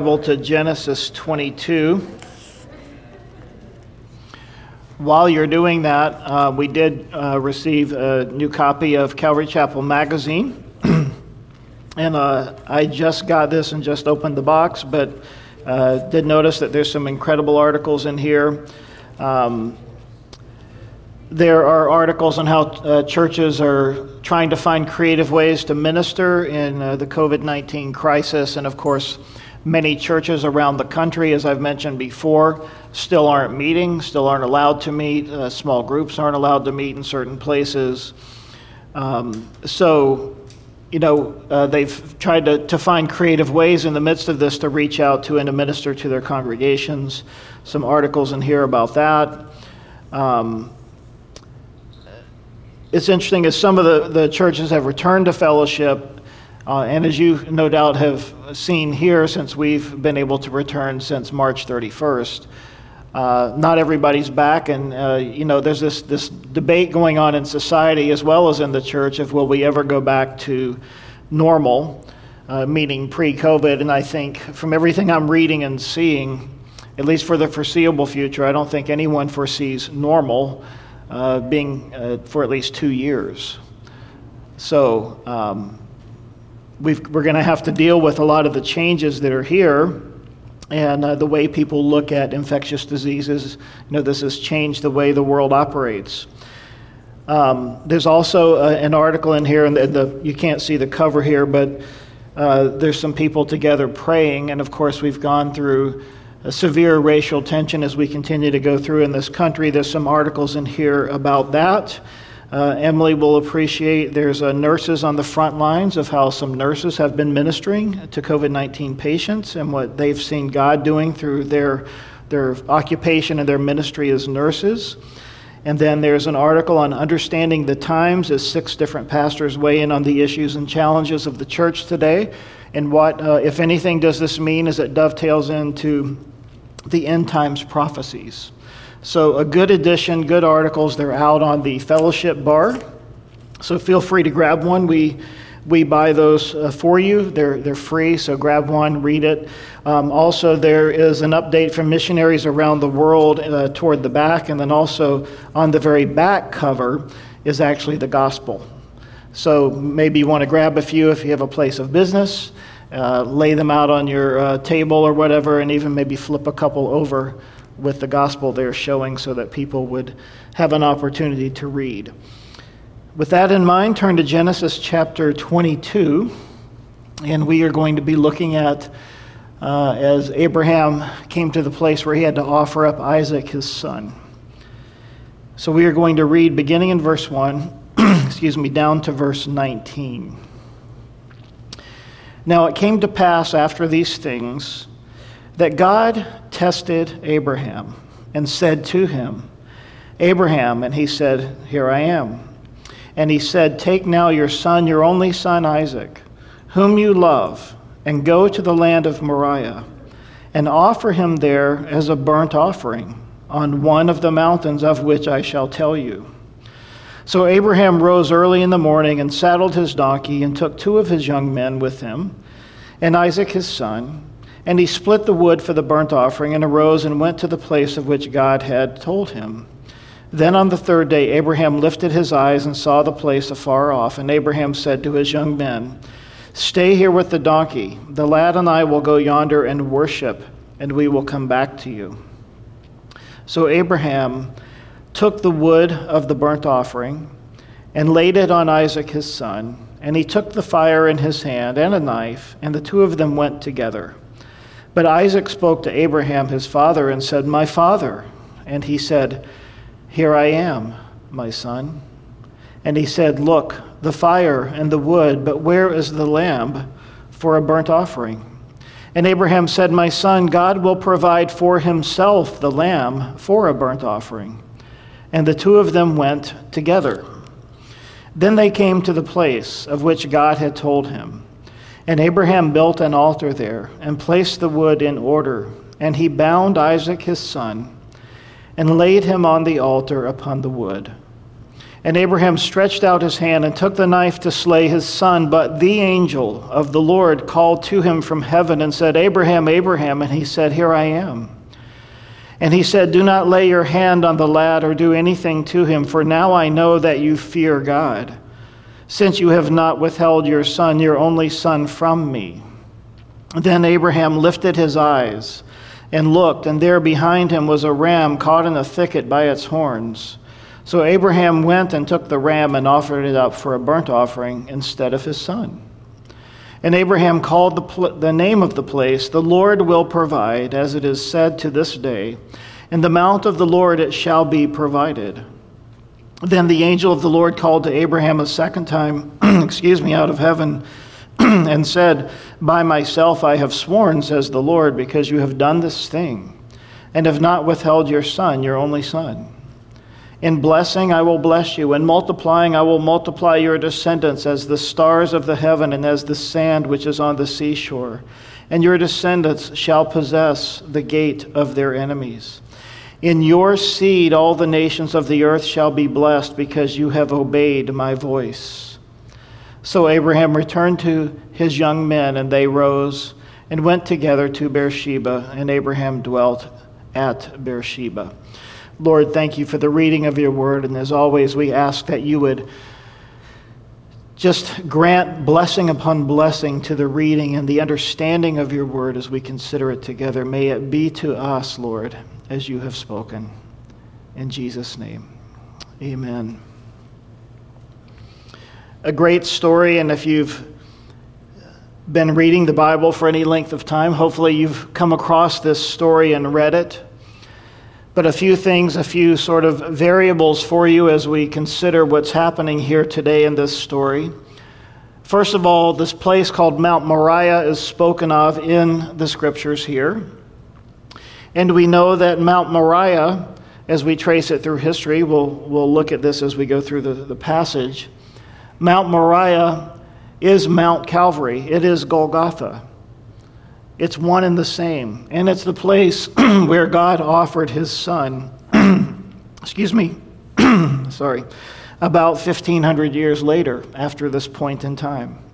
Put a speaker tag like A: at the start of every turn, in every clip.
A: To Genesis 22. While you're doing that, uh, we did uh, receive a new copy of Calvary Chapel Magazine. and uh, I just got this and just opened the box, but uh, did notice that there's some incredible articles in here. Um, there are articles on how uh, churches are trying to find creative ways to minister in uh, the COVID 19 crisis, and of course, Many churches around the country, as I've mentioned before, still aren't meeting, still aren't allowed to meet. Uh, small groups aren't allowed to meet in certain places. Um, so, you know, uh, they've tried to, to find creative ways in the midst of this to reach out to and to minister to their congregations. Some articles in here about that. Um, it's interesting as some of the, the churches have returned to fellowship, uh, and as you no doubt have seen here, since we've been able to return since March 31st, uh, not everybody's back, and uh, you know there's this this debate going on in society as well as in the church of will we ever go back to normal, uh, meaning pre-COVID. And I think from everything I'm reading and seeing, at least for the foreseeable future, I don't think anyone foresees normal uh, being uh, for at least two years. So. Um, we are going to have to deal with a lot of the changes that are here and uh, the way people look at infectious diseases. You know, this has changed the way the world operates. Um, there's also uh, an article in here, and the, the, you can't see the cover here, but uh, there's some people together praying, and of course, we've gone through severe racial tension as we continue to go through in this country. There's some articles in here about that. Uh, Emily will appreciate there's uh, nurses on the front lines of how some nurses have been ministering to COVID 19 patients and what they've seen God doing through their, their occupation and their ministry as nurses. And then there's an article on understanding the times as six different pastors weigh in on the issues and challenges of the church today. And what, uh, if anything, does this mean as it dovetails into the end times prophecies? So, a good edition, good articles. They're out on the fellowship bar. So, feel free to grab one. We we buy those uh, for you. They're, they're free, so grab one, read it. Um, also, there is an update from missionaries around the world uh, toward the back, and then also on the very back cover is actually the gospel. So maybe you want to grab a few if you have a place of business, uh, lay them out on your uh, table or whatever, and even maybe flip a couple over with the gospel they're showing so that people would have an opportunity to read. With that in mind, turn to Genesis chapter 22, and we are going to be looking at uh, as Abraham came to the place where he had to offer up Isaac, his son. So we are going to read beginning in verse 1, excuse me, down to verse 19. Now it came to pass after these things that God tested Abraham and said to him, Abraham, and he said, Here I am. And he said, Take now your son, your only son Isaac, whom you love, and go to the land of Moriah, and offer him there as a burnt offering on one of the mountains of which I shall tell you. So Abraham rose early in the morning and saddled his donkey and took two of his young men with him, and Isaac his son and he split the wood for the burnt offering and arose and went to the place of which God had told him. Then on the third day, Abraham lifted his eyes and saw the place afar off. And Abraham said to his young men, Stay here with the donkey. The lad and I will go yonder and worship, and we will come back to you. So Abraham took the wood of the burnt offering and laid it on Isaac his son. And he took the fire in his hand and a knife, and the two of them went together. But Isaac spoke to Abraham his father and said, My father. And he said, Here I am, my son. And he said, Look, the fire and the wood, but where is the lamb for a burnt offering? And Abraham said, My son, God will provide for himself the lamb for a burnt offering. And the two of them went together. Then they came to the place of which God had told him. And Abraham built an altar there and placed the wood in order. And he bound Isaac his son and laid him on the altar upon the wood. And Abraham stretched out his hand and took the knife to slay his son. But the angel of the Lord called to him from heaven and said, Abraham, Abraham. And he said, Here I am. And he said, Do not lay your hand on the lad or do anything to him, for now I know that you fear God, since you have not withheld your son, your only son, from me. Then Abraham lifted his eyes and looked, and there behind him was a ram caught in a thicket by its horns. So Abraham went and took the ram and offered it up for a burnt offering instead of his son. And Abraham called the, pl- the name of the place, The Lord will provide, as it is said to this day. In the mount of the Lord it shall be provided. Then the angel of the Lord called to Abraham a second time, excuse me, out of heaven, and said, By myself I have sworn, says the Lord, because you have done this thing, and have not withheld your son, your only son. In blessing, I will bless you. In multiplying, I will multiply your descendants as the stars of the heaven and as the sand which is on the seashore. And your descendants shall possess the gate of their enemies. In your seed, all the nations of the earth shall be blessed because you have obeyed my voice. So Abraham returned to his young men, and they rose and went together to Beersheba, and Abraham dwelt at Beersheba. Lord, thank you for the reading of your word. And as always, we ask that you would just grant blessing upon blessing to the reading and the understanding of your word as we consider it together. May it be to us, Lord, as you have spoken. In Jesus' name, amen. A great story, and if you've been reading the Bible for any length of time, hopefully you've come across this story and read it. But a few things, a few sort of variables for you as we consider what's happening here today in this story. First of all, this place called Mount Moriah is spoken of in the scriptures here. And we know that Mount Moriah, as we trace it through history, we'll, we'll look at this as we go through the, the passage. Mount Moriah is Mount Calvary, it is Golgotha. It's one and the same. And it's the place where God offered his son, excuse me, sorry, about 1,500 years later after this point in time.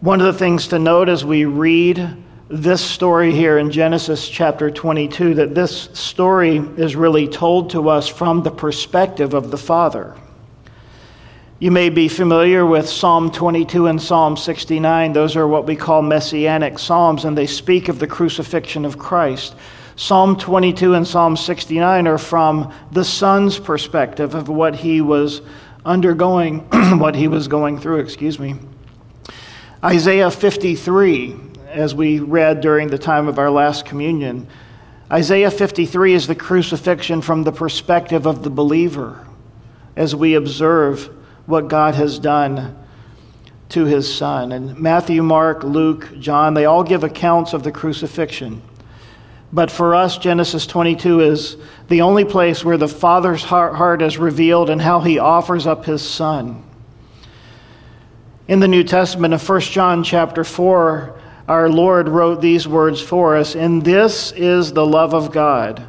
A: One of the things to note as we read this story here in Genesis chapter 22 that this story is really told to us from the perspective of the Father. You may be familiar with Psalm 22 and Psalm 69. Those are what we call messianic psalms, and they speak of the crucifixion of Christ. Psalm 22 and Psalm 69 are from the Son's perspective of what he was undergoing, what he was going through, excuse me. Isaiah 53, as we read during the time of our last communion, Isaiah 53 is the crucifixion from the perspective of the believer as we observe what God has done to his son. And Matthew, Mark, Luke, John, they all give accounts of the crucifixion. But for us, Genesis 22 is the only place where the Father's heart is revealed and how he offers up his son. In the New Testament of 1 John chapter 4, our Lord wrote these words for us, and this is the love of God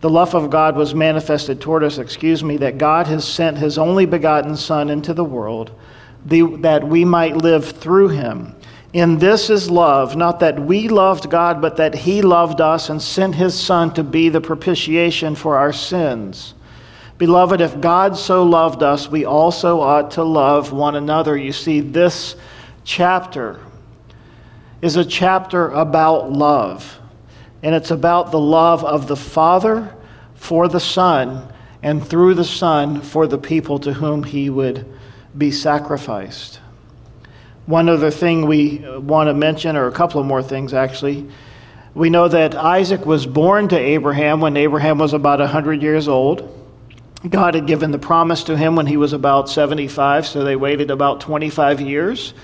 A: the love of God was manifested toward us, excuse me, that God has sent his only begotten Son into the world the, that we might live through him. In this is love, not that we loved God, but that he loved us and sent his Son to be the propitiation for our sins. Beloved, if God so loved us, we also ought to love one another. You see, this chapter is a chapter about love and it's about the love of the Father for the Son, and through the Son for the people to whom he would be sacrificed. One other thing we want to mention, or a couple of more things actually. We know that Isaac was born to Abraham when Abraham was about 100 years old. God had given the promise to him when he was about 75, so they waited about 25 years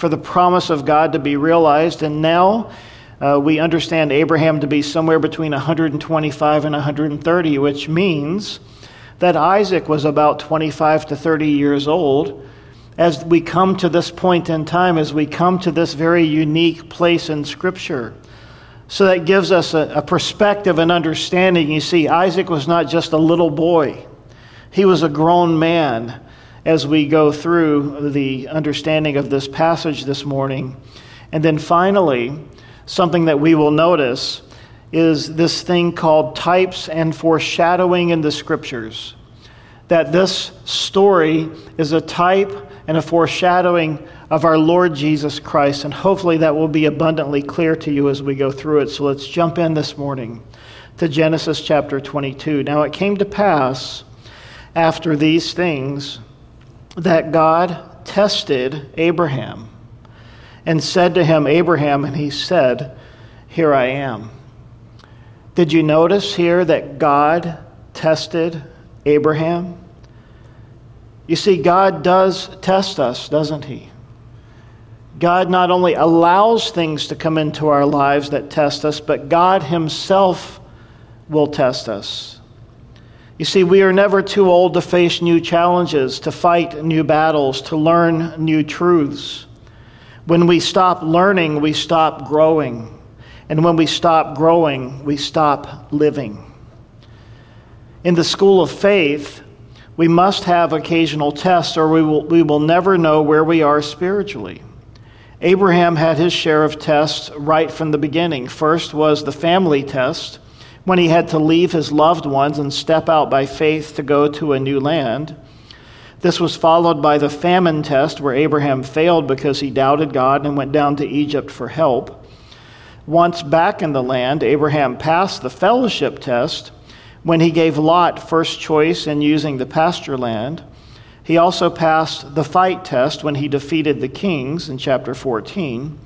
A: for the promise of God to be realized. And now uh, we understand Abraham to be somewhere between 125 and 130, which means that Isaac was about 25 to 30 years old as we come to this point in time, as we come to this very unique place in Scripture. So that gives us a, a perspective and understanding. You see, Isaac was not just a little boy. He was a grown man as we go through the understanding of this passage this morning. And then finally, something that we will notice is this thing called types and foreshadowing in the scriptures. That this story is a type and a foreshadowing of our Lord Jesus Christ. And hopefully that will be abundantly clear to you as we go through it. So let's jump in this morning to Genesis chapter 22. Now it came to pass after these things that God tested Abraham and said to him, Abraham, and he said, Here I am. Did you notice here that God tested Abraham? You see, God does test us, doesn't He? God not only allows things to come into our lives that test us, but God Himself will test us. You see, we are never too old to face new challenges, to fight new battles, to learn new truths. When we stop learning, we stop growing. And when we stop growing, we stop living. In the school of faith, we must have occasional tests or we will, we will never know where we are spiritually. Abraham had his share of tests right from the beginning. First was the family test, when he had to leave his loved ones and step out by faith to go to a new land. This was followed by the famine test, where Abraham failed because he doubted God and went down to Egypt for help. Once back in the land, Abraham passed the fellowship test when he gave Lot first choice in using the pasture land. He also passed the fight test when he defeated the kings in chapter 14,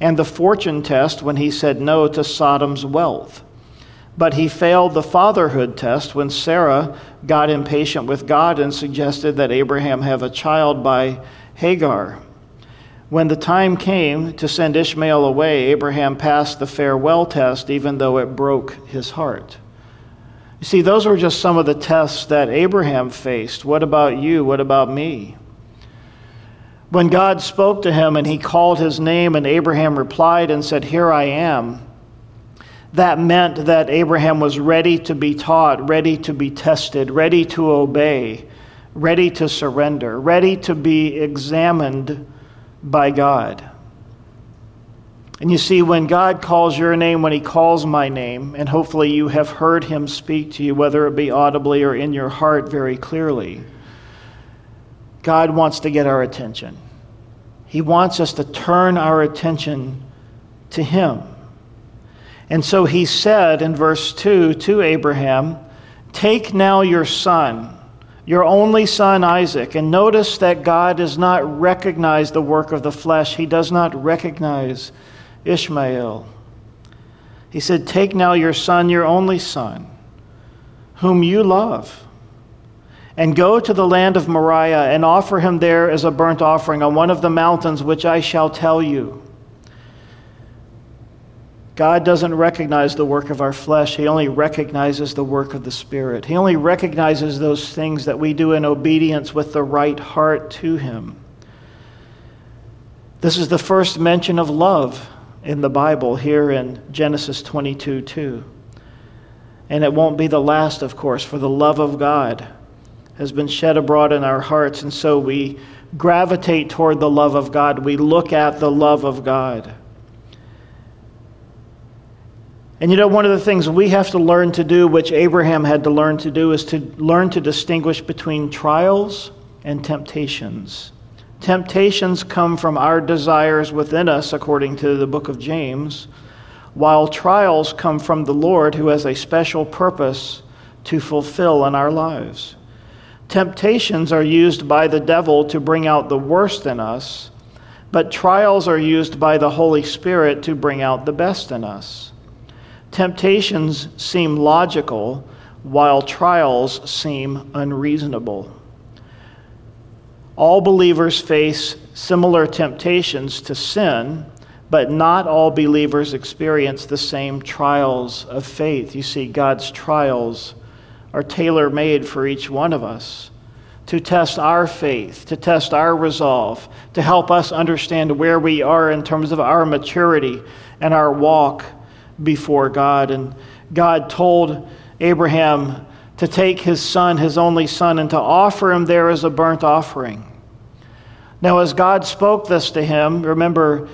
A: and the fortune test when he said no to Sodom's wealth. But he failed the fatherhood test when Sarah got impatient with God and suggested that Abraham have a child by Hagar. When the time came to send Ishmael away, Abraham passed the farewell test, even though it broke his heart. You see, those were just some of the tests that Abraham faced. What about you? What about me? When God spoke to him and he called his name, and Abraham replied and said, Here I am, that meant that Abraham was ready to be taught, ready to be tested, ready to obey, ready to surrender, ready to be examined by God. And you see, when God calls your name, when He calls my name, and hopefully you have heard Him speak to you, whether it be audibly or in your heart very clearly, God wants to get our attention. He wants us to turn our attention to Him. And so He said in verse 2 to Abraham, Take now your son, your only son Isaac. And notice that God does not recognize the work of the flesh, He does not recognize Ishmael. He said, Take now your son, your only son, whom you love, and go to the land of Moriah and offer him there as a burnt offering on one of the mountains which I shall tell you. God doesn't recognize the work of our flesh. He only recognizes the work of the Spirit. He only recognizes those things that we do in obedience with the right heart to Him. This is the first mention of love in the Bible here in Genesis 22 2. And it won't be the last, of course, for the love of God has been shed abroad in our hearts. And so we gravitate toward the love of God. We look at the love of God. And you know, one of the things we have to learn to do, which Abraham had to learn to do, is to learn to distinguish between trials and temptations. Temptations come from our desires within us, according to the book of James, while trials come from the Lord, who has a special purpose to fulfill in our lives. Temptations are used by the devil to bring out the worst in us, but trials are used by the Holy Spirit to bring out the best in us. Temptations seem logical, while trials seem unreasonable. All believers face similar temptations to sin, but not all believers experience the same trials of faith. You see, God's trials are tailor made for each one of us to test our faith, to test our resolve, to help us understand where we are in terms of our maturity and our walk before God. And God told Abraham to take his son, his only son, and to offer him there as a burnt offering. Now, as God spoke this to him, remember,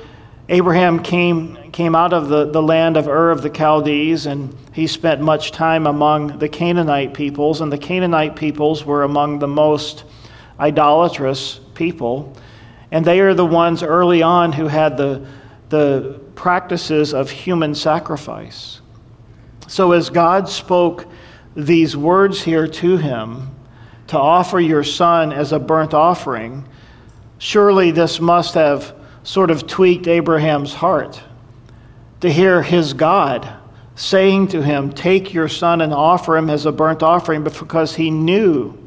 A: Abraham came, came out of the, the land of Ur of the Chaldees, and he spent much time among the Canaanite peoples, and the Canaanite peoples were among the most idolatrous people. And they are the ones early on who had the, the practices of human sacrifice. So, as God spoke these words here to him to offer your son as a burnt offering, surely this must have sort of tweaked Abraham's heart to hear his God saying to him, Take your son and offer him as a burnt offering, because he knew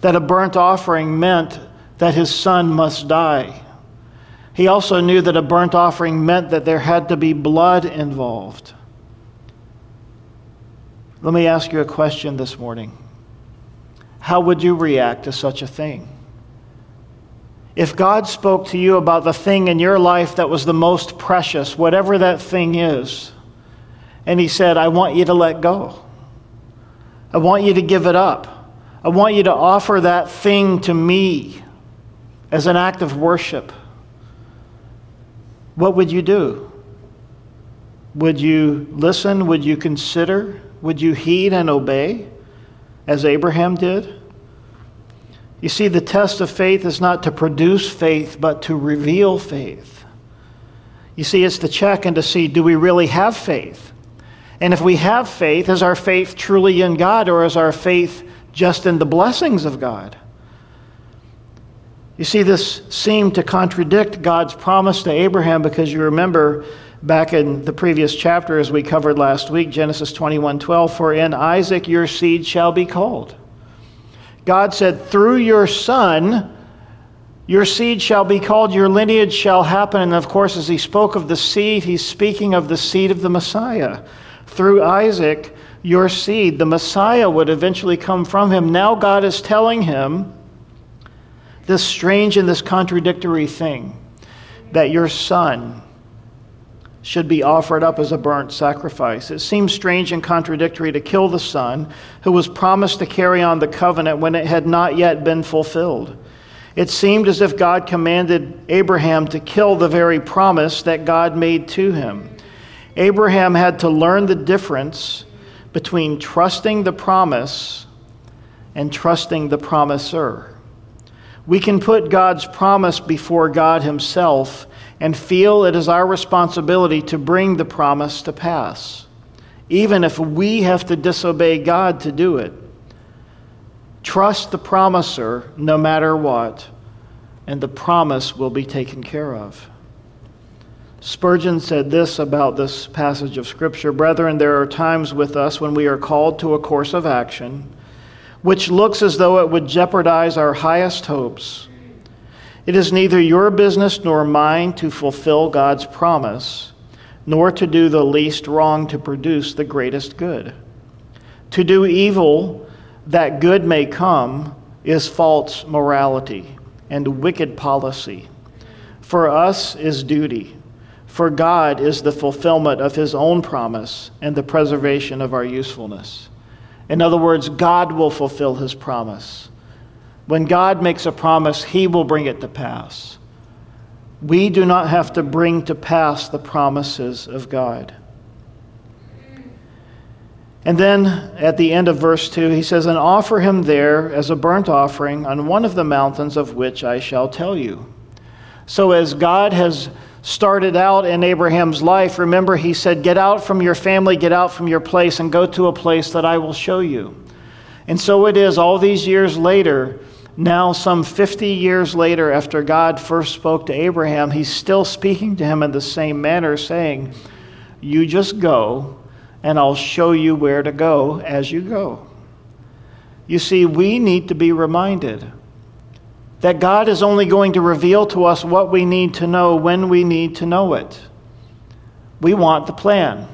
A: that a burnt offering meant that his son must die. He also knew that a burnt offering meant that there had to be blood involved. Let me ask you a question this morning. How would you react to such a thing? If God spoke to you about the thing in your life that was the most precious, whatever that thing is, and He said, I want you to let go, I want you to give it up, I want you to offer that thing to me as an act of worship, what would you do? Would you listen? Would you consider? Would you heed and obey as Abraham did? You see, the test of faith is not to produce faith, but to reveal faith. You see, it's to check and to see do we really have faith? And if we have faith, is our faith truly in God or is our faith just in the blessings of God? You see, this seemed to contradict God's promise to Abraham because you remember back in the previous chapter as we covered last week, Genesis 21 12, for in Isaac your seed shall be called. God said, through your son, your seed shall be called, your lineage shall happen. And of course, as he spoke of the seed, he's speaking of the seed of the Messiah. Through Isaac, your seed, the Messiah would eventually come from him. Now God is telling him this strange and this contradictory thing that your son, should be offered up as a burnt sacrifice. It seems strange and contradictory to kill the son who was promised to carry on the covenant when it had not yet been fulfilled. It seemed as if God commanded Abraham to kill the very promise that God made to him. Abraham had to learn the difference between trusting the promise and trusting the promiser. We can put God's promise before God Himself and feel it is our responsibility to bring the promise to pass, even if we have to disobey God to do it. Trust the promiser no matter what, and the promise will be taken care of. Spurgeon said this about this passage of Scripture Brethren, there are times with us when we are called to a course of action which looks as though it would jeopardize our highest hopes it is neither your business nor mine to fulfill God's promise, nor to do the least wrong to produce the greatest good. To do evil that good may come is false morality and wicked policy. For us is duty. For God is the fulfillment of his own promise and the preservation of our usefulness. In other words, God will fulfill his promise. When God makes a promise, He will bring it to pass. We do not have to bring to pass the promises of God. And then at the end of verse 2, he says, And offer him there as a burnt offering on one of the mountains of which I shall tell you. So, as God has started out in Abraham's life, remember, he said, Get out from your family, get out from your place, and go to a place that I will show you. And so it is, all these years later, now, some 50 years later, after God first spoke to Abraham, he's still speaking to him in the same manner, saying, You just go, and I'll show you where to go as you go. You see, we need to be reminded that God is only going to reveal to us what we need to know when we need to know it. We want the plan.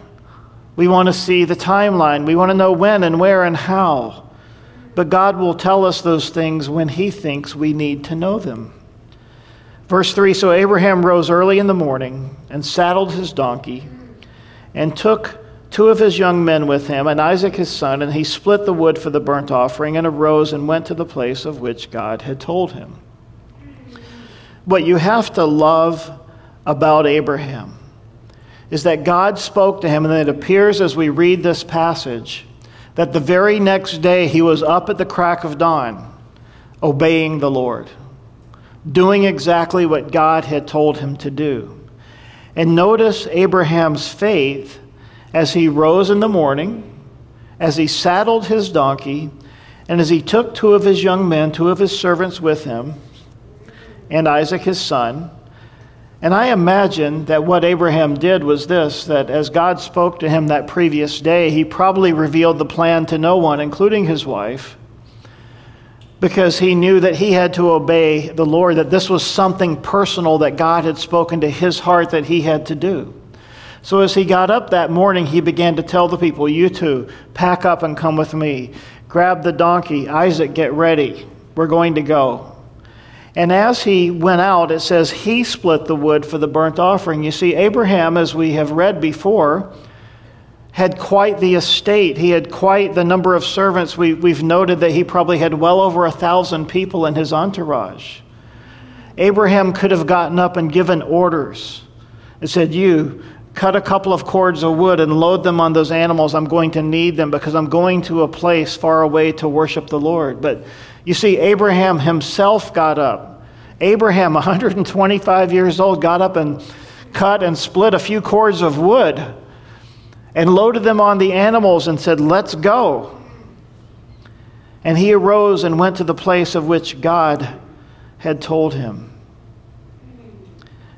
A: We want to see the timeline. We want to know when and where and how. But God will tell us those things when He thinks we need to know them. Verse 3 So Abraham rose early in the morning and saddled his donkey and took two of his young men with him, and Isaac his son, and he split the wood for the burnt offering, and arose and went to the place of which God had told him. What you have to love about Abraham is that God spoke to him, and it appears as we read this passage that the very next day he was up at the crack of dawn, obeying the Lord, doing exactly what God had told him to do. And notice Abraham's faith as he rose in the morning, as he saddled his donkey, and as he took two of his young men, two of his servants with him, and Isaac his son. And I imagine that what Abraham did was this that as God spoke to him that previous day, he probably revealed the plan to no one, including his wife, because he knew that he had to obey the Lord, that this was something personal that God had spoken to his heart that he had to do. So as he got up that morning, he began to tell the people, You two, pack up and come with me. Grab the donkey. Isaac, get ready. We're going to go. And as he went out, it says he split the wood for the burnt offering. You see, Abraham, as we have read before, had quite the estate. He had quite the number of servants. We, we've noted that he probably had well over a thousand people in his entourage. Abraham could have gotten up and given orders and said, You cut a couple of cords of wood and load them on those animals. I'm going to need them because I'm going to a place far away to worship the Lord. But you see, Abraham himself got up. Abraham, 125 years old, got up and cut and split a few cords of wood and loaded them on the animals and said, Let's go. And he arose and went to the place of which God had told him.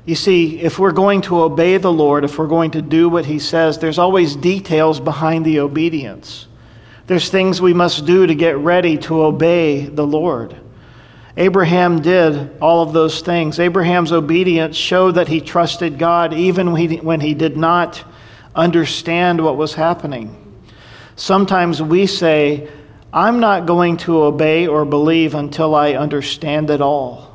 A: You see, if we're going to obey the Lord, if we're going to do what He says, there's always details behind the obedience. There's things we must do to get ready to obey the Lord. Abraham did all of those things. Abraham's obedience showed that he trusted God even when he did not understand what was happening. Sometimes we say, I'm not going to obey or believe until I understand it all.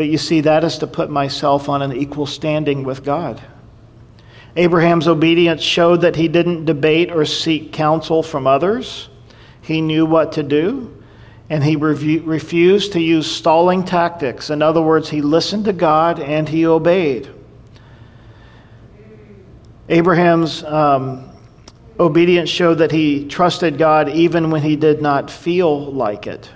A: But you see, that is to put myself on an equal standing with God. Abraham's obedience showed that he didn't debate or seek counsel from others. He knew what to do, and he refused to use stalling tactics. In other words, he listened to God and he obeyed. Abraham's um, obedience showed that he trusted God even when he did not feel like it.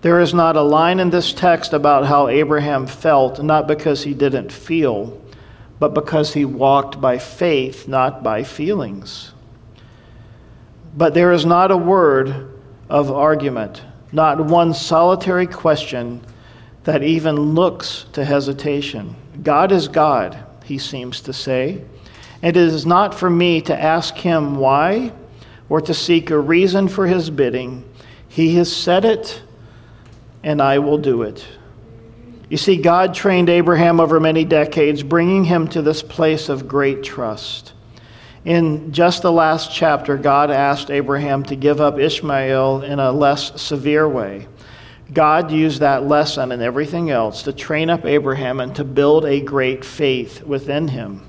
A: There is not a line in this text about how Abraham felt, not because he didn't feel, but because he walked by faith, not by feelings. But there is not a word of argument, not one solitary question that even looks to hesitation. God is God, he seems to say, and it is not for me to ask him why or to seek a reason for his bidding. He has said it and I will do it. You see, God trained Abraham over many decades, bringing him to this place of great trust. In just the last chapter, God asked Abraham to give up Ishmael in a less severe way. God used that lesson and everything else to train up Abraham and to build a great faith within him.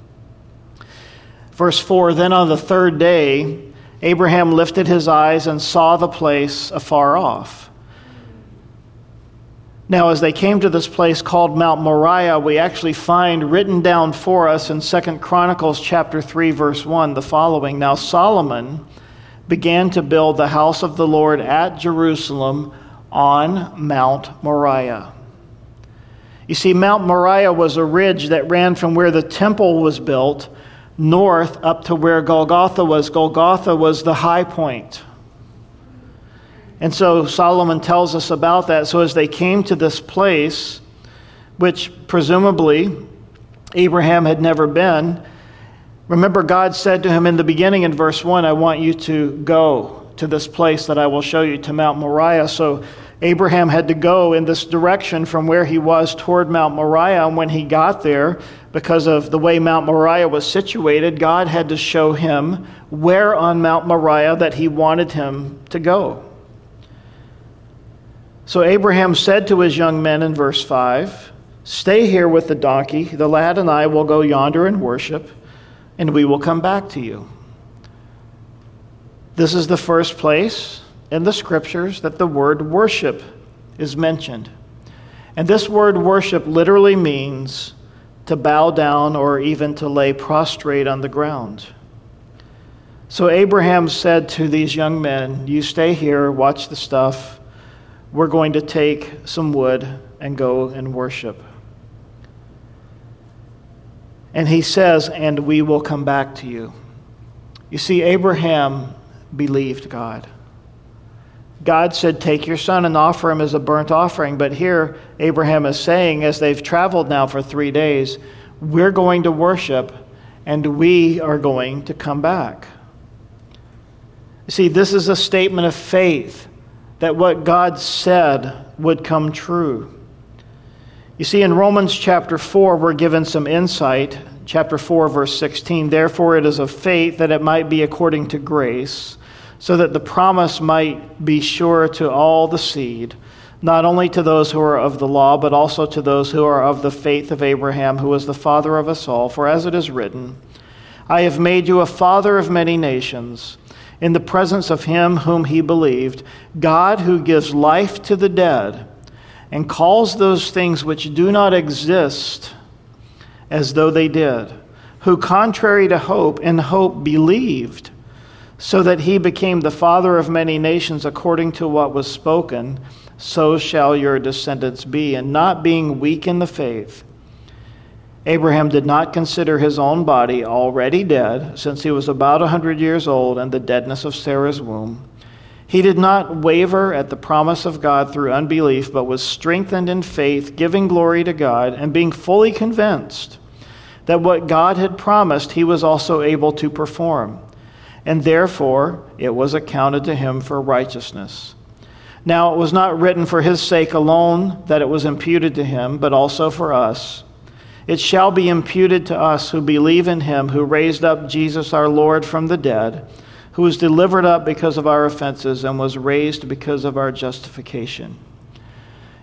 A: Verse 4 Then on the third day, Abraham lifted his eyes and saw the place afar off. Now, as they came to this place called Mount Moriah, we actually find written down for us in Second Chronicles chapter 3, verse 1, the following Now Solomon began to build the house of the Lord at Jerusalem on Mount Moriah. You see, Mount Moriah was a ridge that ran from where the temple was built north up to where Golgotha was. Golgotha was the high point. And so Solomon tells us about that. So as they came to this place, which presumably Abraham had never been, remember God said to him in the beginning in verse 1, I want you to go to this place that I will show you to Mount Moriah. So Abraham had to go in this direction from where he was toward Mount Moriah. And when he got there, because of the way Mount Moriah was situated, God had to show him where on Mount Moriah that he wanted him to go. So Abraham said to his young men in verse 5 Stay here with the donkey. The lad and I will go yonder and worship, and we will come back to you. This is the first place in the scriptures that the word worship is mentioned. And this word worship literally means to bow down or even to lay prostrate on the ground. So Abraham said to these young men, You stay here, watch the stuff. We're going to take some wood and go and worship. And he says, And we will come back to you. You see, Abraham believed God. God said, Take your son and offer him as a burnt offering. But here, Abraham is saying, as they've traveled now for three days, we're going to worship and we are going to come back. You see, this is a statement of faith that what God said would come true. You see, in Romans chapter 4, we're given some insight. Chapter 4, verse 16. Therefore, it is of faith that it might be according to grace, so that the promise might be sure to all the seed, not only to those who are of the law, but also to those who are of the faith of Abraham, who is the father of us all. For as it is written, I have made you a father of many nations, in the presence of him whom he believed, God who gives life to the dead and calls those things which do not exist as though they did, who, contrary to hope, in hope believed, so that he became the father of many nations according to what was spoken, so shall your descendants be. And not being weak in the faith, Abraham did not consider his own body already dead, since he was about a hundred years old, and the deadness of Sarah's womb. He did not waver at the promise of God through unbelief, but was strengthened in faith, giving glory to God, and being fully convinced that what God had promised he was also able to perform. And therefore it was accounted to him for righteousness. Now it was not written for his sake alone that it was imputed to him, but also for us. It shall be imputed to us who believe in him who raised up Jesus our Lord from the dead who was delivered up because of our offenses and was raised because of our justification.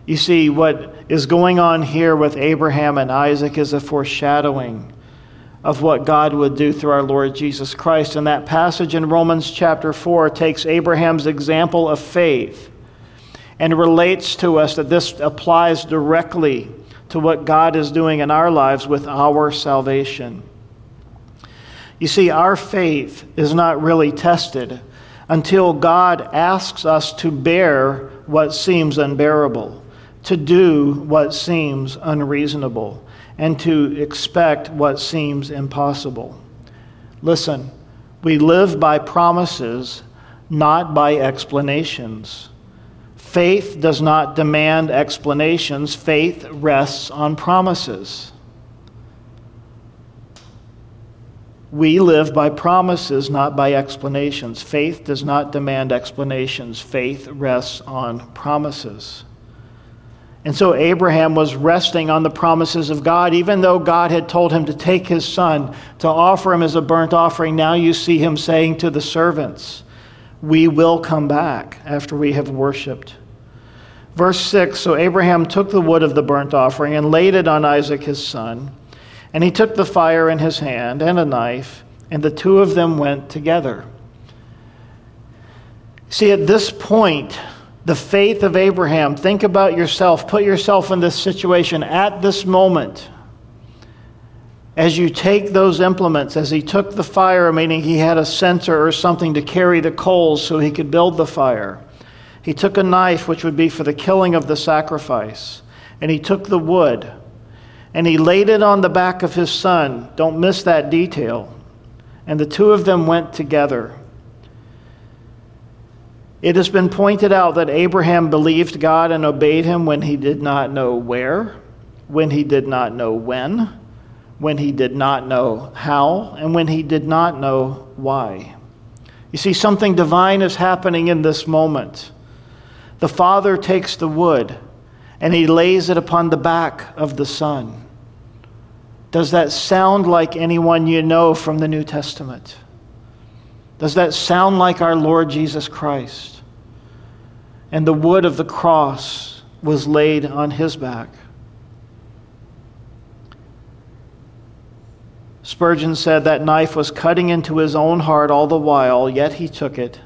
A: You see, what is going on here with Abraham and Isaac is a foreshadowing of what God would do through our Lord Jesus Christ. And that passage in Romans chapter 4 takes Abraham's example of faith and relates to us that this applies directly to what God is doing in our lives with our salvation. You see, our faith is not really tested until God asks us to bear what seems unbearable, to do what seems unreasonable, and to expect what seems impossible. Listen, we live by promises, not by explanations. Faith does not demand explanations, faith rests on promises. We live by promises, not by explanations. Faith does not demand explanations, faith rests on promises. And so Abraham was resting on the promises of God, even though God had told him to take his son to offer him as a burnt offering. Now you see him saying to the servants, We will come back after we have worshiped. Verse 6 So Abraham took the wood of the burnt offering and laid it on Isaac his son. And he took the fire in his hand and a knife, and the two of them went together. See, at this point, the faith of Abraham, think about yourself, put yourself in this situation at this moment. As you take those implements, as he took the fire, meaning he had a censer or something to carry the coals so he could build the fire. He took a knife, which would be for the killing of the sacrifice, and he took the wood and he laid it on the back of his son. Don't miss that detail. And the two of them went together. It has been pointed out that Abraham believed God and obeyed him when he did not know where, when he did not know when, when he did not know how, and when he did not know why. You see, something divine is happening in this moment. The father takes the wood and he lays it upon the back of the son. Does that sound like anyone you know from the New Testament? Does that sound like our Lord Jesus Christ? And the wood of the cross was laid on his back. Spurgeon said that knife was cutting into his own heart all the while, yet he took it,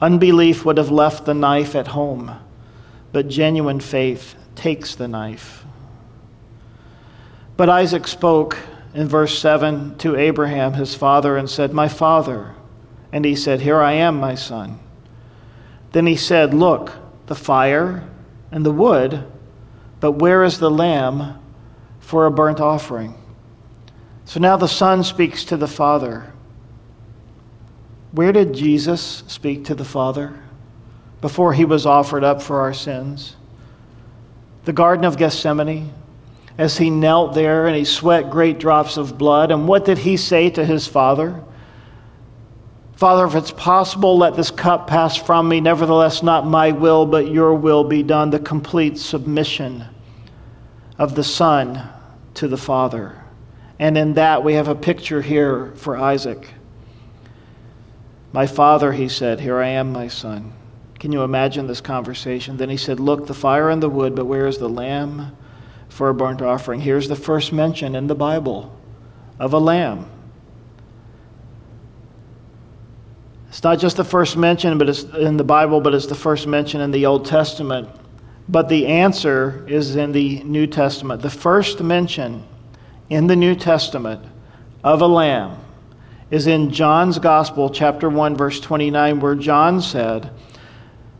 A: Unbelief would have left the knife at home, but genuine faith takes the knife. But Isaac spoke in verse 7 to Abraham, his father, and said, My father. And he said, Here I am, my son. Then he said, Look, the fire and the wood, but where is the lamb for a burnt offering? So now the son speaks to the father. Where did Jesus speak to the Father before he was offered up for our sins? The Garden of Gethsemane, as he knelt there and he sweat great drops of blood. And what did he say to his Father? Father, if it's possible, let this cup pass from me. Nevertheless, not my will, but your will be done. The complete submission of the Son to the Father. And in that, we have a picture here for Isaac. My father, he said, Here I am, my son. Can you imagine this conversation? Then he said, Look, the fire and the wood, but where is the lamb for a burnt offering? Here's the first mention in the Bible of a lamb. It's not just the first mention but it's in the Bible, but it's the first mention in the Old Testament. But the answer is in the New Testament. The first mention in the New Testament of a lamb is in John's Gospel, chapter 1, verse 29, where John said,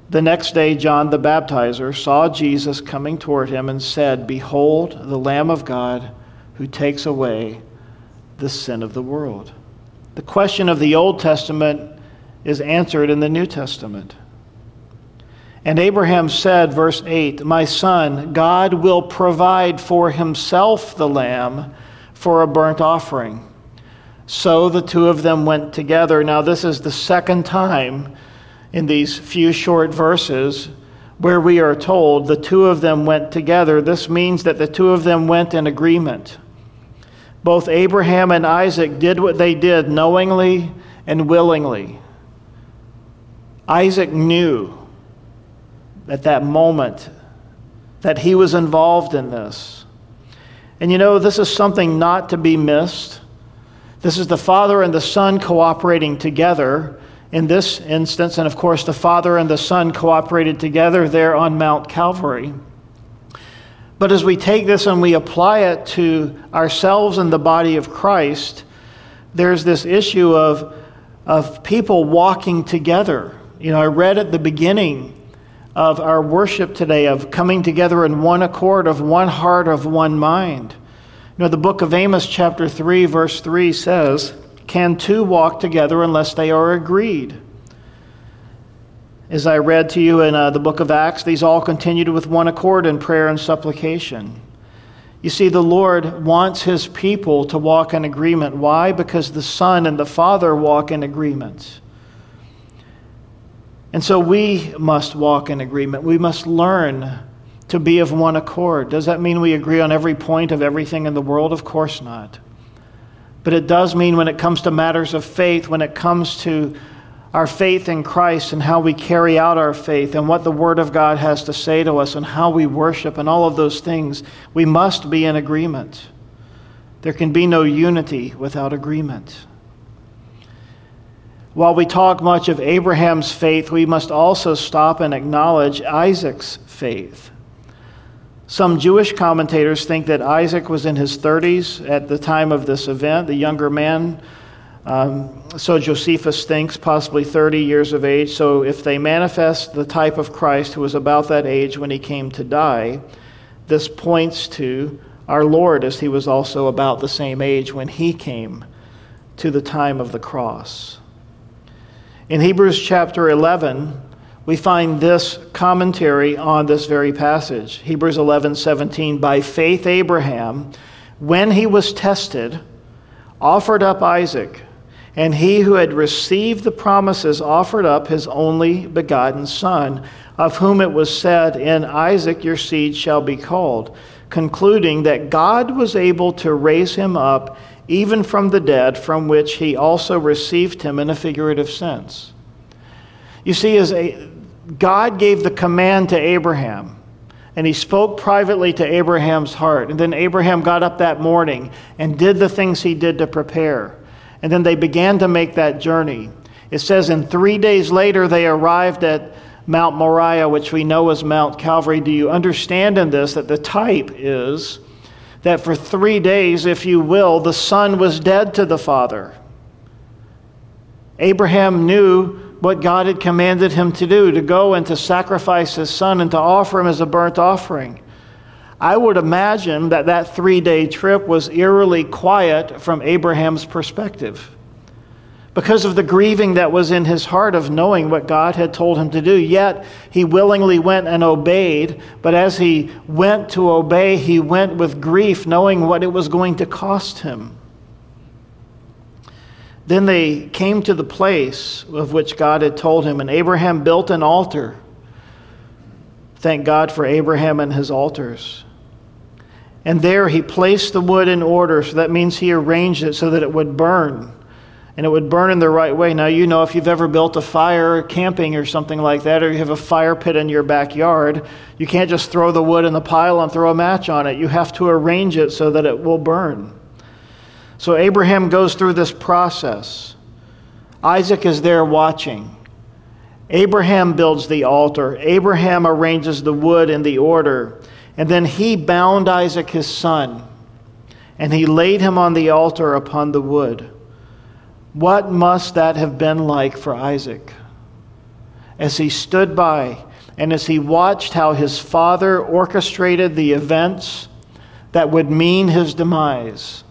A: The next day, John the baptizer saw Jesus coming toward him and said, Behold, the Lamb of God who takes away the sin of the world. The question of the Old Testament is answered in the New Testament. And Abraham said, verse 8, My son, God will provide for himself the lamb for a burnt offering. So the two of them went together. Now, this is the second time in these few short verses where we are told the two of them went together. This means that the two of them went in agreement. Both Abraham and Isaac did what they did knowingly and willingly. Isaac knew at that moment that he was involved in this. And you know, this is something not to be missed. This is the Father and the Son cooperating together in this instance. And of course, the Father and the Son cooperated together there on Mount Calvary. But as we take this and we apply it to ourselves and the body of Christ, there's this issue of, of people walking together. You know, I read at the beginning of our worship today of coming together in one accord, of one heart, of one mind. You know, the book of Amos, chapter 3, verse 3 says, Can two walk together unless they are agreed? As I read to you in uh, the book of Acts, these all continued with one accord in prayer and supplication. You see, the Lord wants his people to walk in agreement. Why? Because the Son and the Father walk in agreement. And so we must walk in agreement. We must learn to be of one accord. Does that mean we agree on every point of everything in the world? Of course not. But it does mean when it comes to matters of faith, when it comes to our faith in Christ and how we carry out our faith and what the Word of God has to say to us and how we worship and all of those things, we must be in agreement. There can be no unity without agreement. While we talk much of Abraham's faith, we must also stop and acknowledge Isaac's faith. Some Jewish commentators think that Isaac was in his 30s at the time of this event, the younger man. Um, so Josephus thinks possibly 30 years of age. So if they manifest the type of Christ who was about that age when he came to die, this points to our Lord as he was also about the same age when he came to the time of the cross. In Hebrews chapter 11, we find this commentary on this very passage. Hebrews 11 17. By faith, Abraham, when he was tested, offered up Isaac, and he who had received the promises offered up his only begotten son, of whom it was said, In Isaac your seed shall be called, concluding that God was able to raise him up even from the dead, from which he also received him in a figurative sense. You see, as a, God gave the command to Abraham, and he spoke privately to Abraham's heart. And then Abraham got up that morning and did the things he did to prepare. And then they began to make that journey. It says, And three days later they arrived at Mount Moriah, which we know as Mount Calvary. Do you understand in this that the type is that for three days, if you will, the Son was dead to the Father? Abraham knew what God had commanded him to do to go and to sacrifice his son and to offer him as a burnt offering. I would imagine that that three day trip was eerily quiet from Abraham's perspective because of the grieving that was in his heart of knowing what God had told him to do. Yet he willingly went and obeyed, but as he went to obey, he went with grief, knowing what it was going to cost him. Then they came to the place of which God had told him, and Abraham built an altar. Thank God for Abraham and his altars. And there he placed the wood in order, so that means he arranged it so that it would burn and it would burn in the right way. Now, you know, if you've ever built a fire camping or something like that, or you have a fire pit in your backyard, you can't just throw the wood in the pile and throw a match on it. You have to arrange it so that it will burn. So Abraham goes through this process. Isaac is there watching. Abraham builds the altar. Abraham arranges the wood in the order. And then he bound Isaac his son, and he laid him on the altar upon the wood. What must that have been like for Isaac? As he stood by and as he watched how his father orchestrated the events that would mean his demise.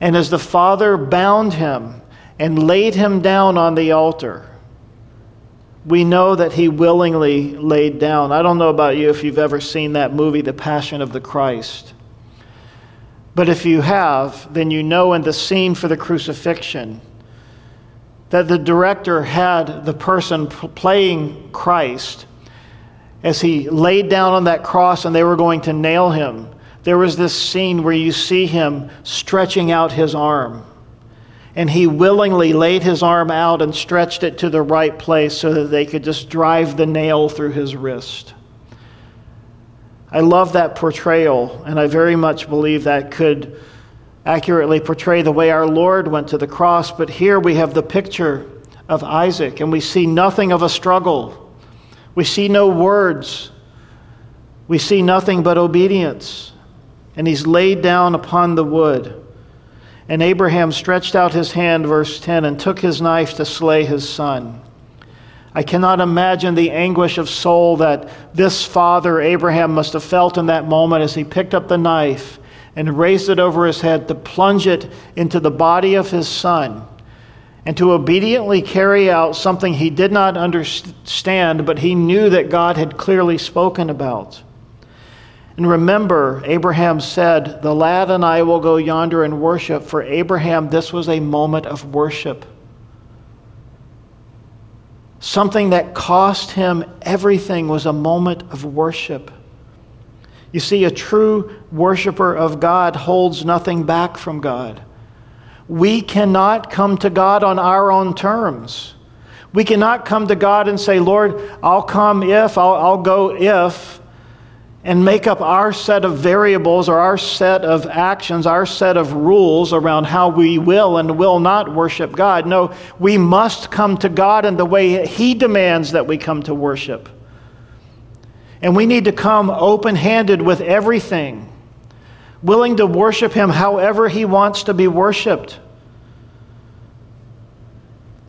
A: And as the father bound him and laid him down on the altar, we know that he willingly laid down. I don't know about you if you've ever seen that movie, The Passion of the Christ. But if you have, then you know in the scene for the crucifixion that the director had the person playing Christ as he laid down on that cross and they were going to nail him. There was this scene where you see him stretching out his arm. And he willingly laid his arm out and stretched it to the right place so that they could just drive the nail through his wrist. I love that portrayal, and I very much believe that could accurately portray the way our Lord went to the cross. But here we have the picture of Isaac, and we see nothing of a struggle. We see no words. We see nothing but obedience. And he's laid down upon the wood. And Abraham stretched out his hand, verse 10, and took his knife to slay his son. I cannot imagine the anguish of soul that this father, Abraham, must have felt in that moment as he picked up the knife and raised it over his head to plunge it into the body of his son and to obediently carry out something he did not understand, but he knew that God had clearly spoken about. And remember, Abraham said, The lad and I will go yonder and worship. For Abraham, this was a moment of worship something that cost him everything was a moment of worship. You see, a true worshiper of God holds nothing back from God. We cannot come to God on our own terms. We cannot come to God and say, Lord, I'll come if, I'll, I'll go if and make up our set of variables or our set of actions, our set of rules around how we will and will not worship God. No, we must come to God in the way He demands that we come to worship. And we need to come open handed with everything, willing to worship Him however He wants to be worshiped.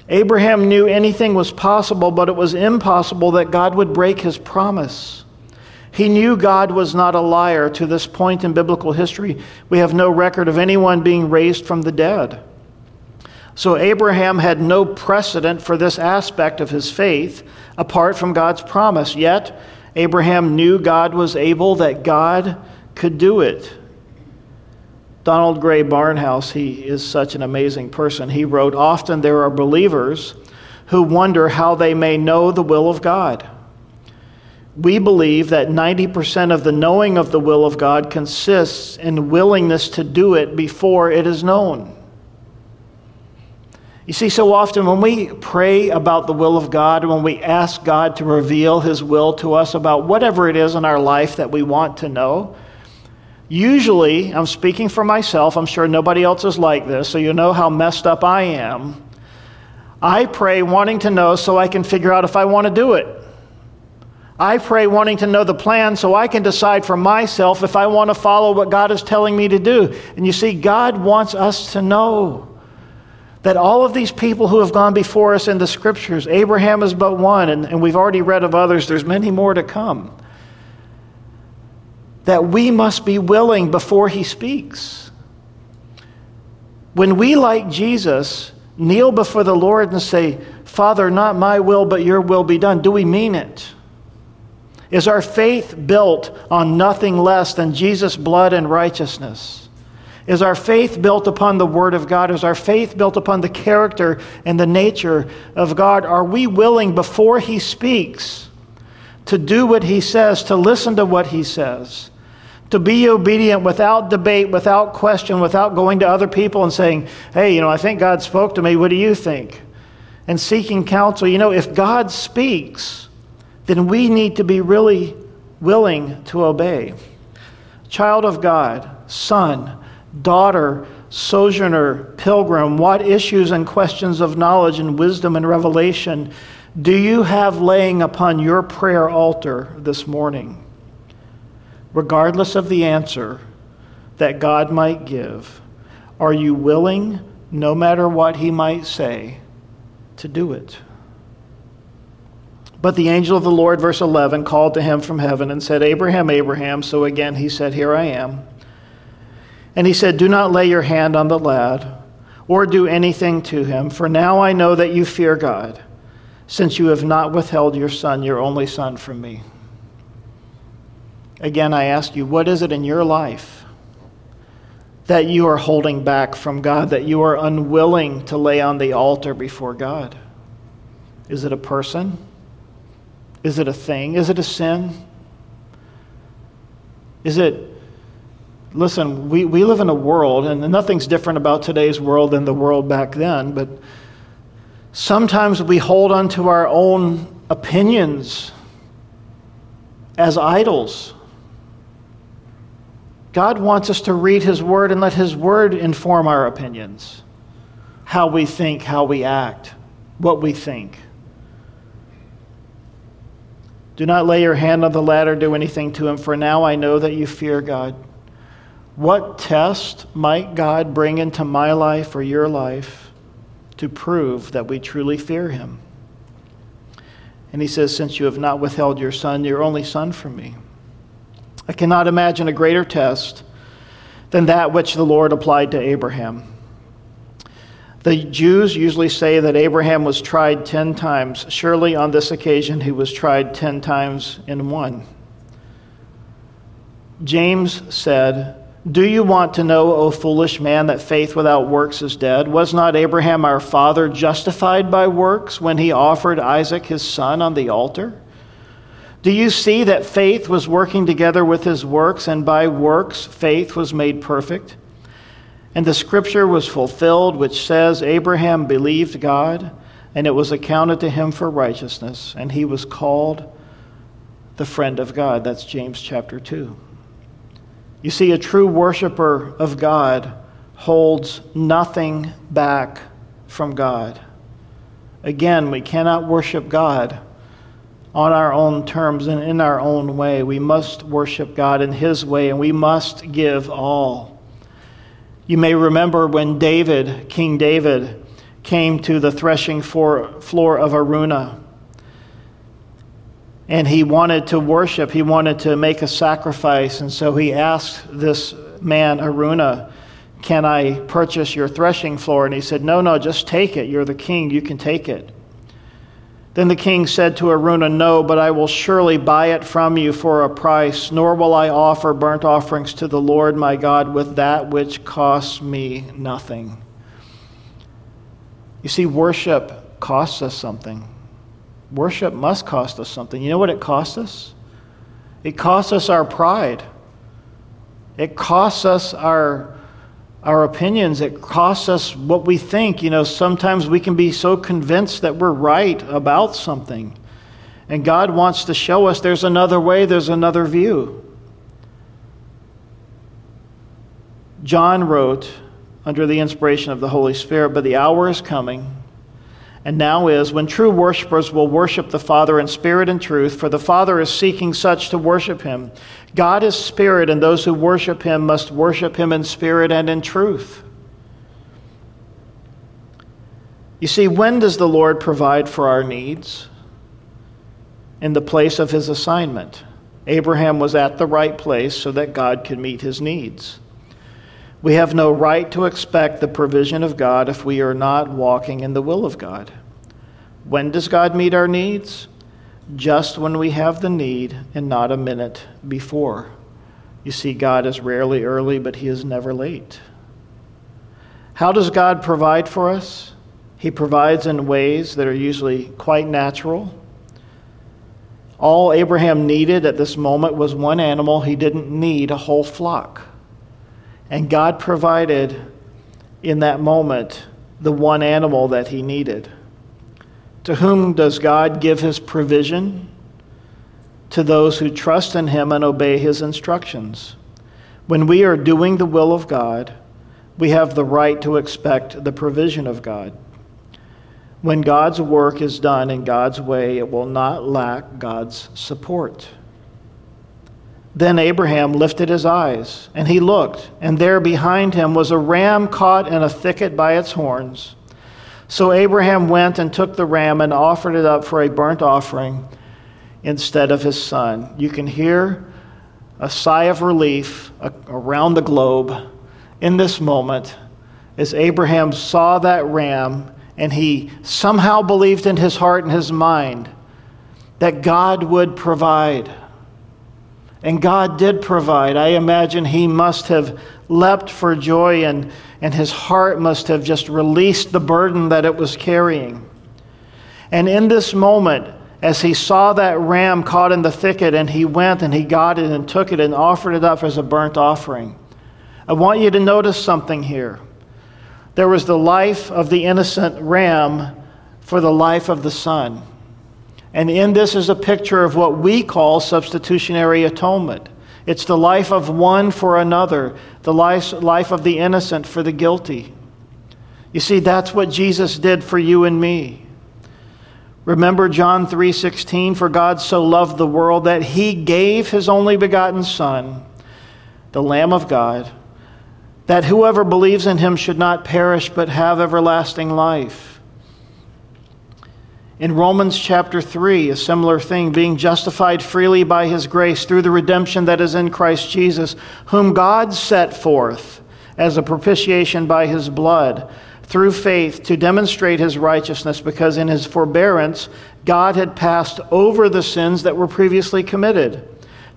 A: Abraham knew anything was possible, but it was impossible that God would break His promise. He knew God was not a liar. To this point in biblical history, we have no record of anyone being raised from the dead. So Abraham had no precedent for this aspect of his faith apart from God's promise. Yet, Abraham knew God was able, that God could do it. Donald Grey Barnhouse, he is such an amazing person. He wrote Often there are believers who wonder how they may know the will of God we believe that 90% of the knowing of the will of God consists in willingness to do it before it is known. You see, so often when we pray about the will of God, when we ask God to reveal His will to us about whatever it is in our life that we want to know, usually, I'm speaking for myself, I'm sure nobody else is like this, so you know how messed up I am. I pray wanting to know so I can figure out if I want to do it. I pray wanting to know the plan so I can decide for myself if I want to follow what God is telling me to do. And you see, God wants us to know that all of these people who have gone before us in the scriptures, Abraham is but one, and, and we've already read of others, there's many more to come, that we must be willing before he speaks. When we, like Jesus, kneel before the Lord and say, Father, not my will, but your will be done, do we mean it? Is our faith built on nothing less than Jesus' blood and righteousness? Is our faith built upon the Word of God? Is our faith built upon the character and the nature of God? Are we willing, before He speaks, to do what He says, to listen to what He says, to be obedient without debate, without question, without going to other people and saying, hey, you know, I think God spoke to me. What do you think? And seeking counsel. You know, if God speaks, then we need to be really willing to obey. Child of God, son, daughter, sojourner, pilgrim, what issues and questions of knowledge and wisdom and revelation do you have laying upon your prayer altar this morning? Regardless of the answer that God might give, are you willing, no matter what he might say, to do it? But the angel of the Lord, verse 11, called to him from heaven and said, Abraham, Abraham. So again he said, Here I am. And he said, Do not lay your hand on the lad or do anything to him, for now I know that you fear God, since you have not withheld your son, your only son, from me. Again, I ask you, what is it in your life that you are holding back from God, that you are unwilling to lay on the altar before God? Is it a person? Is it a thing? Is it a sin? Is it, listen, we, we live in a world, and nothing's different about today's world than the world back then, but sometimes we hold on to our own opinions as idols. God wants us to read His Word and let His Word inform our opinions, how we think, how we act, what we think. Do not lay your hand on the lad or do anything to him, for now I know that you fear God. What test might God bring into my life or your life to prove that we truly fear him? And he says, Since you have not withheld your son, your only son, from me. I cannot imagine a greater test than that which the Lord applied to Abraham. The Jews usually say that Abraham was tried 10 times. Surely on this occasion he was tried 10 times in one. James said, Do you want to know, O foolish man, that faith without works is dead? Was not Abraham our father justified by works when he offered Isaac his son on the altar? Do you see that faith was working together with his works, and by works faith was made perfect? And the scripture was fulfilled, which says, Abraham believed God, and it was accounted to him for righteousness, and he was called the friend of God. That's James chapter 2. You see, a true worshiper of God holds nothing back from God. Again, we cannot worship God on our own terms and in our own way. We must worship God in His way, and we must give all. You may remember when David, King David, came to the threshing floor of Araunah. And he wanted to worship, he wanted to make a sacrifice. And so he asked this man, Araunah, Can I purchase your threshing floor? And he said, No, no, just take it. You're the king, you can take it. Then the king said to Araunah, No, but I will surely buy it from you for a price, nor will I offer burnt offerings to the Lord my God with that which costs me nothing. You see, worship costs us something. Worship must cost us something. You know what it costs us? It costs us our pride. It costs us our our opinions. It costs us what we think. You know, sometimes we can be so convinced that we're right about something. And God wants to show us there's another way, there's another view. John wrote, under the inspiration of the Holy Spirit, but the hour is coming and now is, when true worshippers will worship the Father in spirit and truth, for the Father is seeking such to worship him. God is spirit, and those who worship him must worship him in spirit and in truth. You see, when does the Lord provide for our needs? In the place of his assignment. Abraham was at the right place so that God could meet his needs. We have no right to expect the provision of God if we are not walking in the will of God. When does God meet our needs? Just when we have the need and not a minute before. You see, God is rarely early, but He is never late. How does God provide for us? He provides in ways that are usually quite natural. All Abraham needed at this moment was one animal, he didn't need a whole flock. And God provided in that moment the one animal that he needed. To whom does God give his provision? To those who trust in him and obey his instructions. When we are doing the will of God, we have the right to expect the provision of God. When God's work is done in God's way, it will not lack God's support. Then Abraham lifted his eyes, and he looked, and there behind him was a ram caught in a thicket by its horns. So Abraham went and took the ram and offered it up for a burnt offering instead of his son. You can hear a sigh of relief around the globe in this moment as Abraham saw that ram and he somehow believed in his heart and his mind that God would provide. And God did provide. I imagine he must have leapt for joy and, and his heart must have just released the burden that it was carrying. And in this moment, as he saw that ram caught in the thicket and he went and he got it and took it and offered it up as a burnt offering, I want you to notice something here. There was the life of the innocent ram for the life of the son. And in this is a picture of what we call substitutionary atonement. It's the life of one for another, the life, of the innocent for the guilty. You see, that's what Jesus did for you and me. Remember John 3:16 for God so loved the world that he gave his only begotten son the lamb of God that whoever believes in him should not perish but have everlasting life. In Romans chapter 3, a similar thing, being justified freely by his grace through the redemption that is in Christ Jesus, whom God set forth as a propitiation by his blood through faith to demonstrate his righteousness, because in his forbearance God had passed over the sins that were previously committed,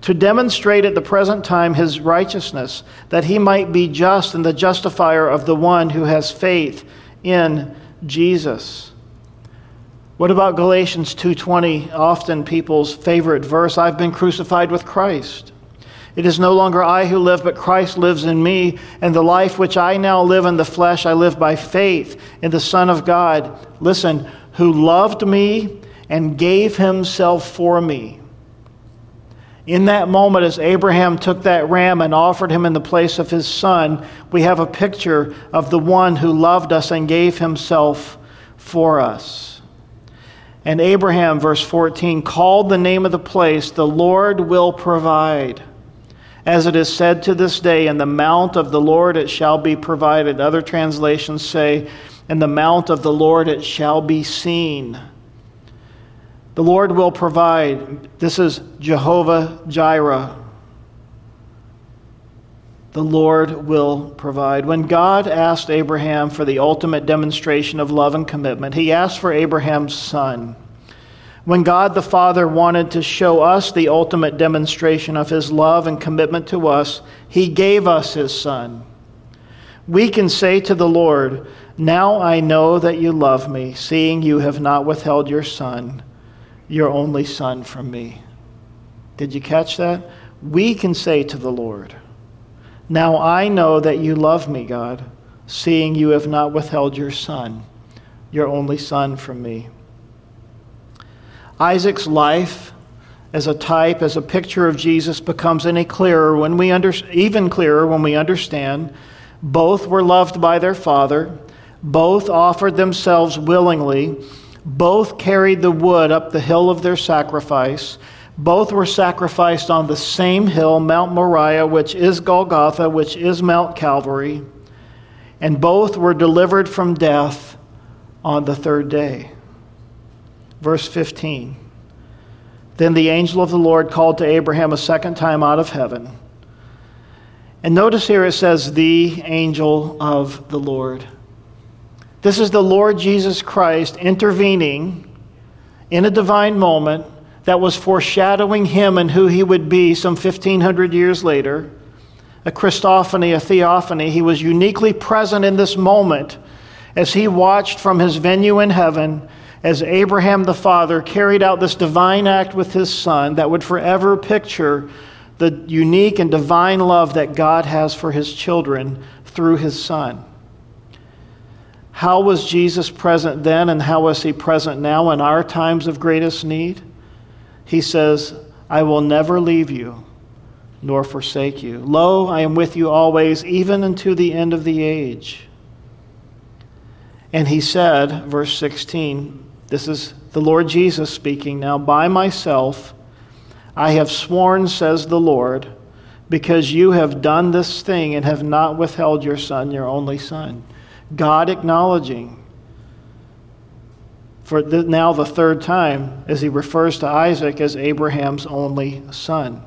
A: to demonstrate at the present time his righteousness, that he might be just and the justifier of the one who has faith in Jesus. What about Galatians 2:20, often people's favorite verse, I've been crucified with Christ. It is no longer I who live, but Christ lives in me, and the life which I now live in the flesh, I live by faith in the Son of God. Listen, who loved me and gave himself for me. In that moment, as Abraham took that ram and offered him in the place of his son, we have a picture of the one who loved us and gave himself for us. And Abraham, verse 14, called the name of the place, The Lord will provide. As it is said to this day, In the mount of the Lord it shall be provided. Other translations say, In the mount of the Lord it shall be seen. The Lord will provide. This is Jehovah Jireh. The Lord will provide. When God asked Abraham for the ultimate demonstration of love and commitment, he asked for Abraham's son. When God the Father wanted to show us the ultimate demonstration of his love and commitment to us, he gave us his son. We can say to the Lord, Now I know that you love me, seeing you have not withheld your son, your only son, from me. Did you catch that? We can say to the Lord, now I know that you love me, God, seeing you have not withheld your son, your only son, from me. Isaac's life as a type, as a picture of Jesus, becomes any clearer when we under, even clearer when we understand both were loved by their father, Both offered themselves willingly. Both carried the wood up the hill of their sacrifice. Both were sacrificed on the same hill, Mount Moriah, which is Golgotha, which is Mount Calvary. And both were delivered from death on the third day. Verse 15. Then the angel of the Lord called to Abraham a second time out of heaven. And notice here it says, the angel of the Lord. This is the Lord Jesus Christ intervening in a divine moment that was foreshadowing him and who he would be some 1500 years later. A Christophany, a theophany. He was uniquely present in this moment as he watched from his venue in heaven as Abraham the father carried out this divine act with his son that would forever picture the unique and divine love that God has for his children through his son. How was Jesus present then, and how is he present now in our times of greatest need? He says, I will never leave you nor forsake you. Lo, I am with you always, even unto the end of the age. And he said, verse 16, this is the Lord Jesus speaking now. By myself I have sworn, says the Lord, because you have done this thing and have not withheld your son, your only son. God acknowledging for the, now the third time as he refers to Isaac as Abraham's only son.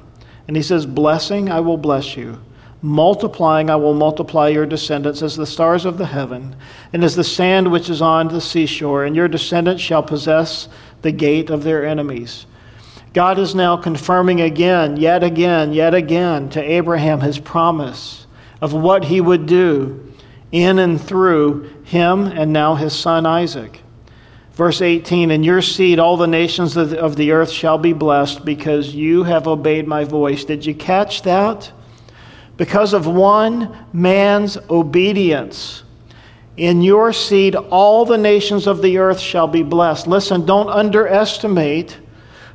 A: And he says, Blessing, I will bless you. Multiplying, I will multiply your descendants as the stars of the heaven, and as the sand which is on the seashore, and your descendants shall possess the gate of their enemies. God is now confirming again, yet again, yet again to Abraham his promise of what he would do in and through him and now his son Isaac. Verse 18 In your seed all the nations of the earth shall be blessed because you have obeyed my voice. Did you catch that? because of one man's obedience. In your seed, all the nations of the earth shall be blessed. Listen, don't underestimate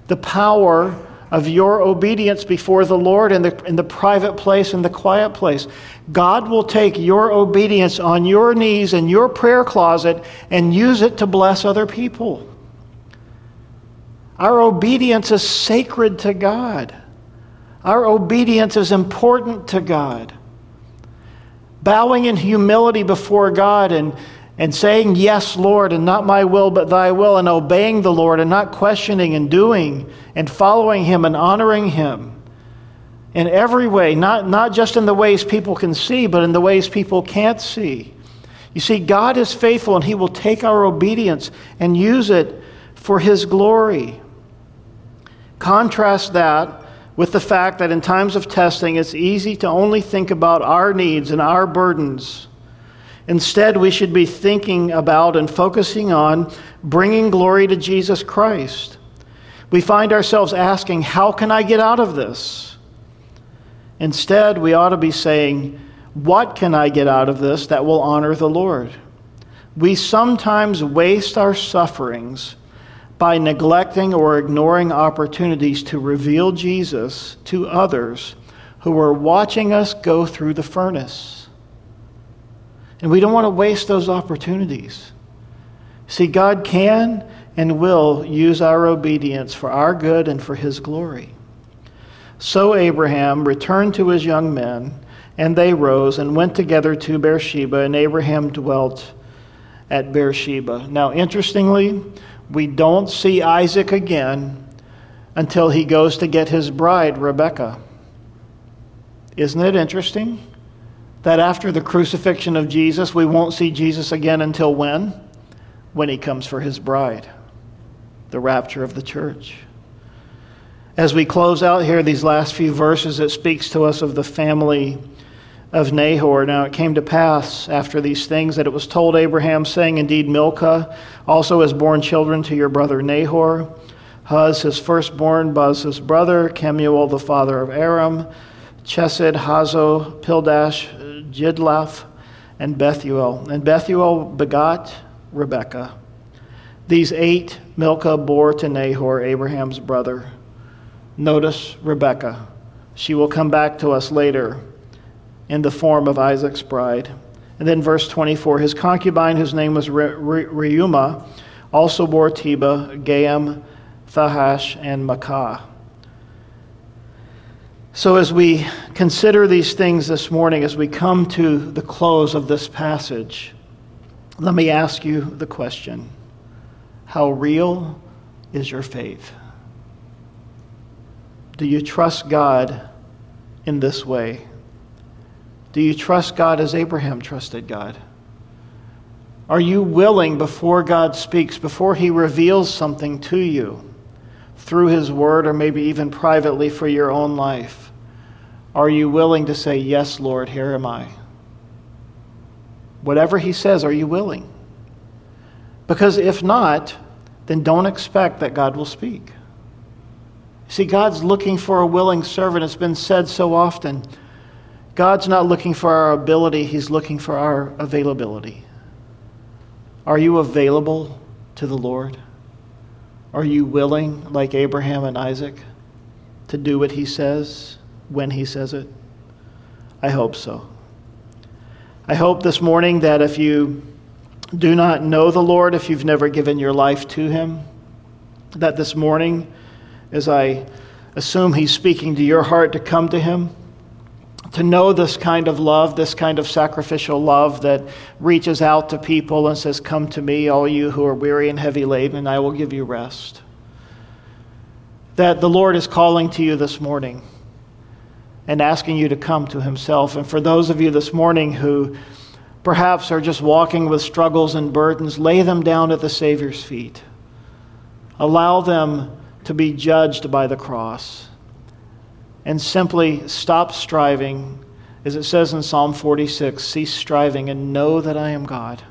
A: the power of your obedience before the Lord in the, in the private place, in the quiet place. God will take your obedience on your knees in your prayer closet and use it to bless other people. Our obedience is sacred to God. Our obedience is important to God. Bowing in humility before God and, and saying, Yes, Lord, and not my will, but thy will, and obeying the Lord and not questioning and doing and following him and honoring him in every way, not, not just in the ways people can see, but in the ways people can't see. You see, God is faithful and he will take our obedience and use it for his glory. Contrast that with the fact that in times of testing, it's easy to only think about our needs and our burdens. Instead, we should be thinking about and focusing on bringing glory to Jesus Christ. We find ourselves asking, How can I get out of this? Instead, we ought to be saying, What can I get out of this that will honor the Lord? We sometimes waste our sufferings by neglecting or ignoring opportunities to reveal Jesus to others who are watching us go through the furnace. And we don't want to waste those opportunities. See, God can and will use our obedience for our good and for his glory. So Abraham returned to his young men, and they rose and went together to Beersheba, and Abraham dwelt at Beersheba. Now, interestingly, we don't see Isaac again until he goes to get his bride, Rebekah. Isn't it interesting that after the crucifixion of Jesus, we won't see Jesus again until when? When he comes for his bride, the rapture of the church. As we close out here, these last few verses, it speaks to us of the family of Nahor. Now it came to pass after these things that it was told Abraham, saying, Indeed, Milcah also has borne children to your brother Nahor. Huz, his firstborn, Buz, his brother, Kemuel, the father of Aram, Chesed, Hazo, Pildash, Jidlaph, and Bethuel. And Bethuel begot Rebekah. These eight Milcah bore to Nahor, Abraham's brother. Notice Rebekah. She will come back to us later in the form of Isaac's bride. And then verse 24 his concubine, whose name was Re- Re- also bore Tebah, Gaham, Thahash, and Maacah. So, as we consider these things this morning, as we come to the close of this passage, let me ask you the question How real is your faith? Do you trust God in this way? Do you trust God as Abraham trusted God? Are you willing before God speaks, before He reveals something to you through His Word or maybe even privately for your own life? Are you willing to say, Yes, Lord, here am I? Whatever He says, are you willing? Because if not, then don't expect that God will speak. See, God's looking for a willing servant. It's been said so often. God's not looking for our ability, He's looking for our availability. Are you available to the Lord? Are you willing, like Abraham and Isaac, to do what He says when He says it? I hope so. I hope this morning that if you do not know the Lord, if you've never given your life to Him, that this morning, as I assume He's speaking to your heart to come to Him, to know this kind of love, this kind of sacrificial love that reaches out to people and says, Come to me, all you who are weary and heavy laden, and I will give you rest. That the Lord is calling to you this morning and asking you to come to Himself. And for those of you this morning who perhaps are just walking with struggles and burdens, lay them down at the Savior's feet. Allow them to be judged by the cross and simply stop striving. As it says in Psalm 46, cease striving and know that I am God.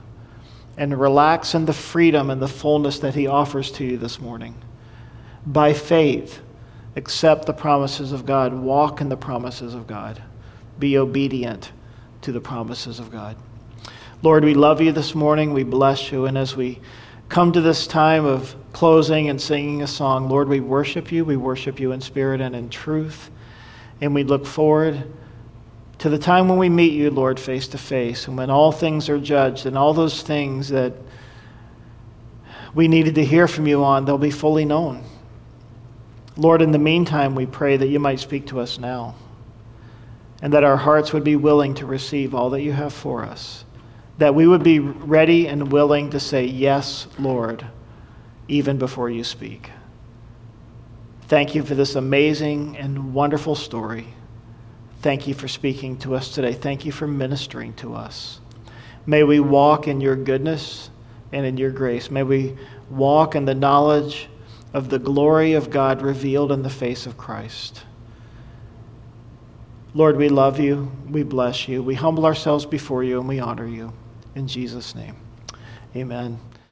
A: And relax in the freedom and the fullness that He offers to you this morning. By faith, accept the promises of God, walk in the promises of God, be obedient to the promises of God. Lord, we love you this morning. We bless you. And as we come to this time of closing and singing a song, Lord, we worship you. We worship you in spirit and in truth. And we look forward to the time when we meet you, Lord, face to face, and when all things are judged and all those things that we needed to hear from you on, they'll be fully known. Lord, in the meantime, we pray that you might speak to us now and that our hearts would be willing to receive all that you have for us, that we would be ready and willing to say, Yes, Lord, even before you speak. Thank you for this amazing and wonderful story. Thank you for speaking to us today. Thank you for ministering to us. May we walk in your goodness and in your grace. May we walk in the knowledge of the glory of God revealed in the face of Christ. Lord, we love you. We bless you. We humble ourselves before you and we honor you. In Jesus' name, amen.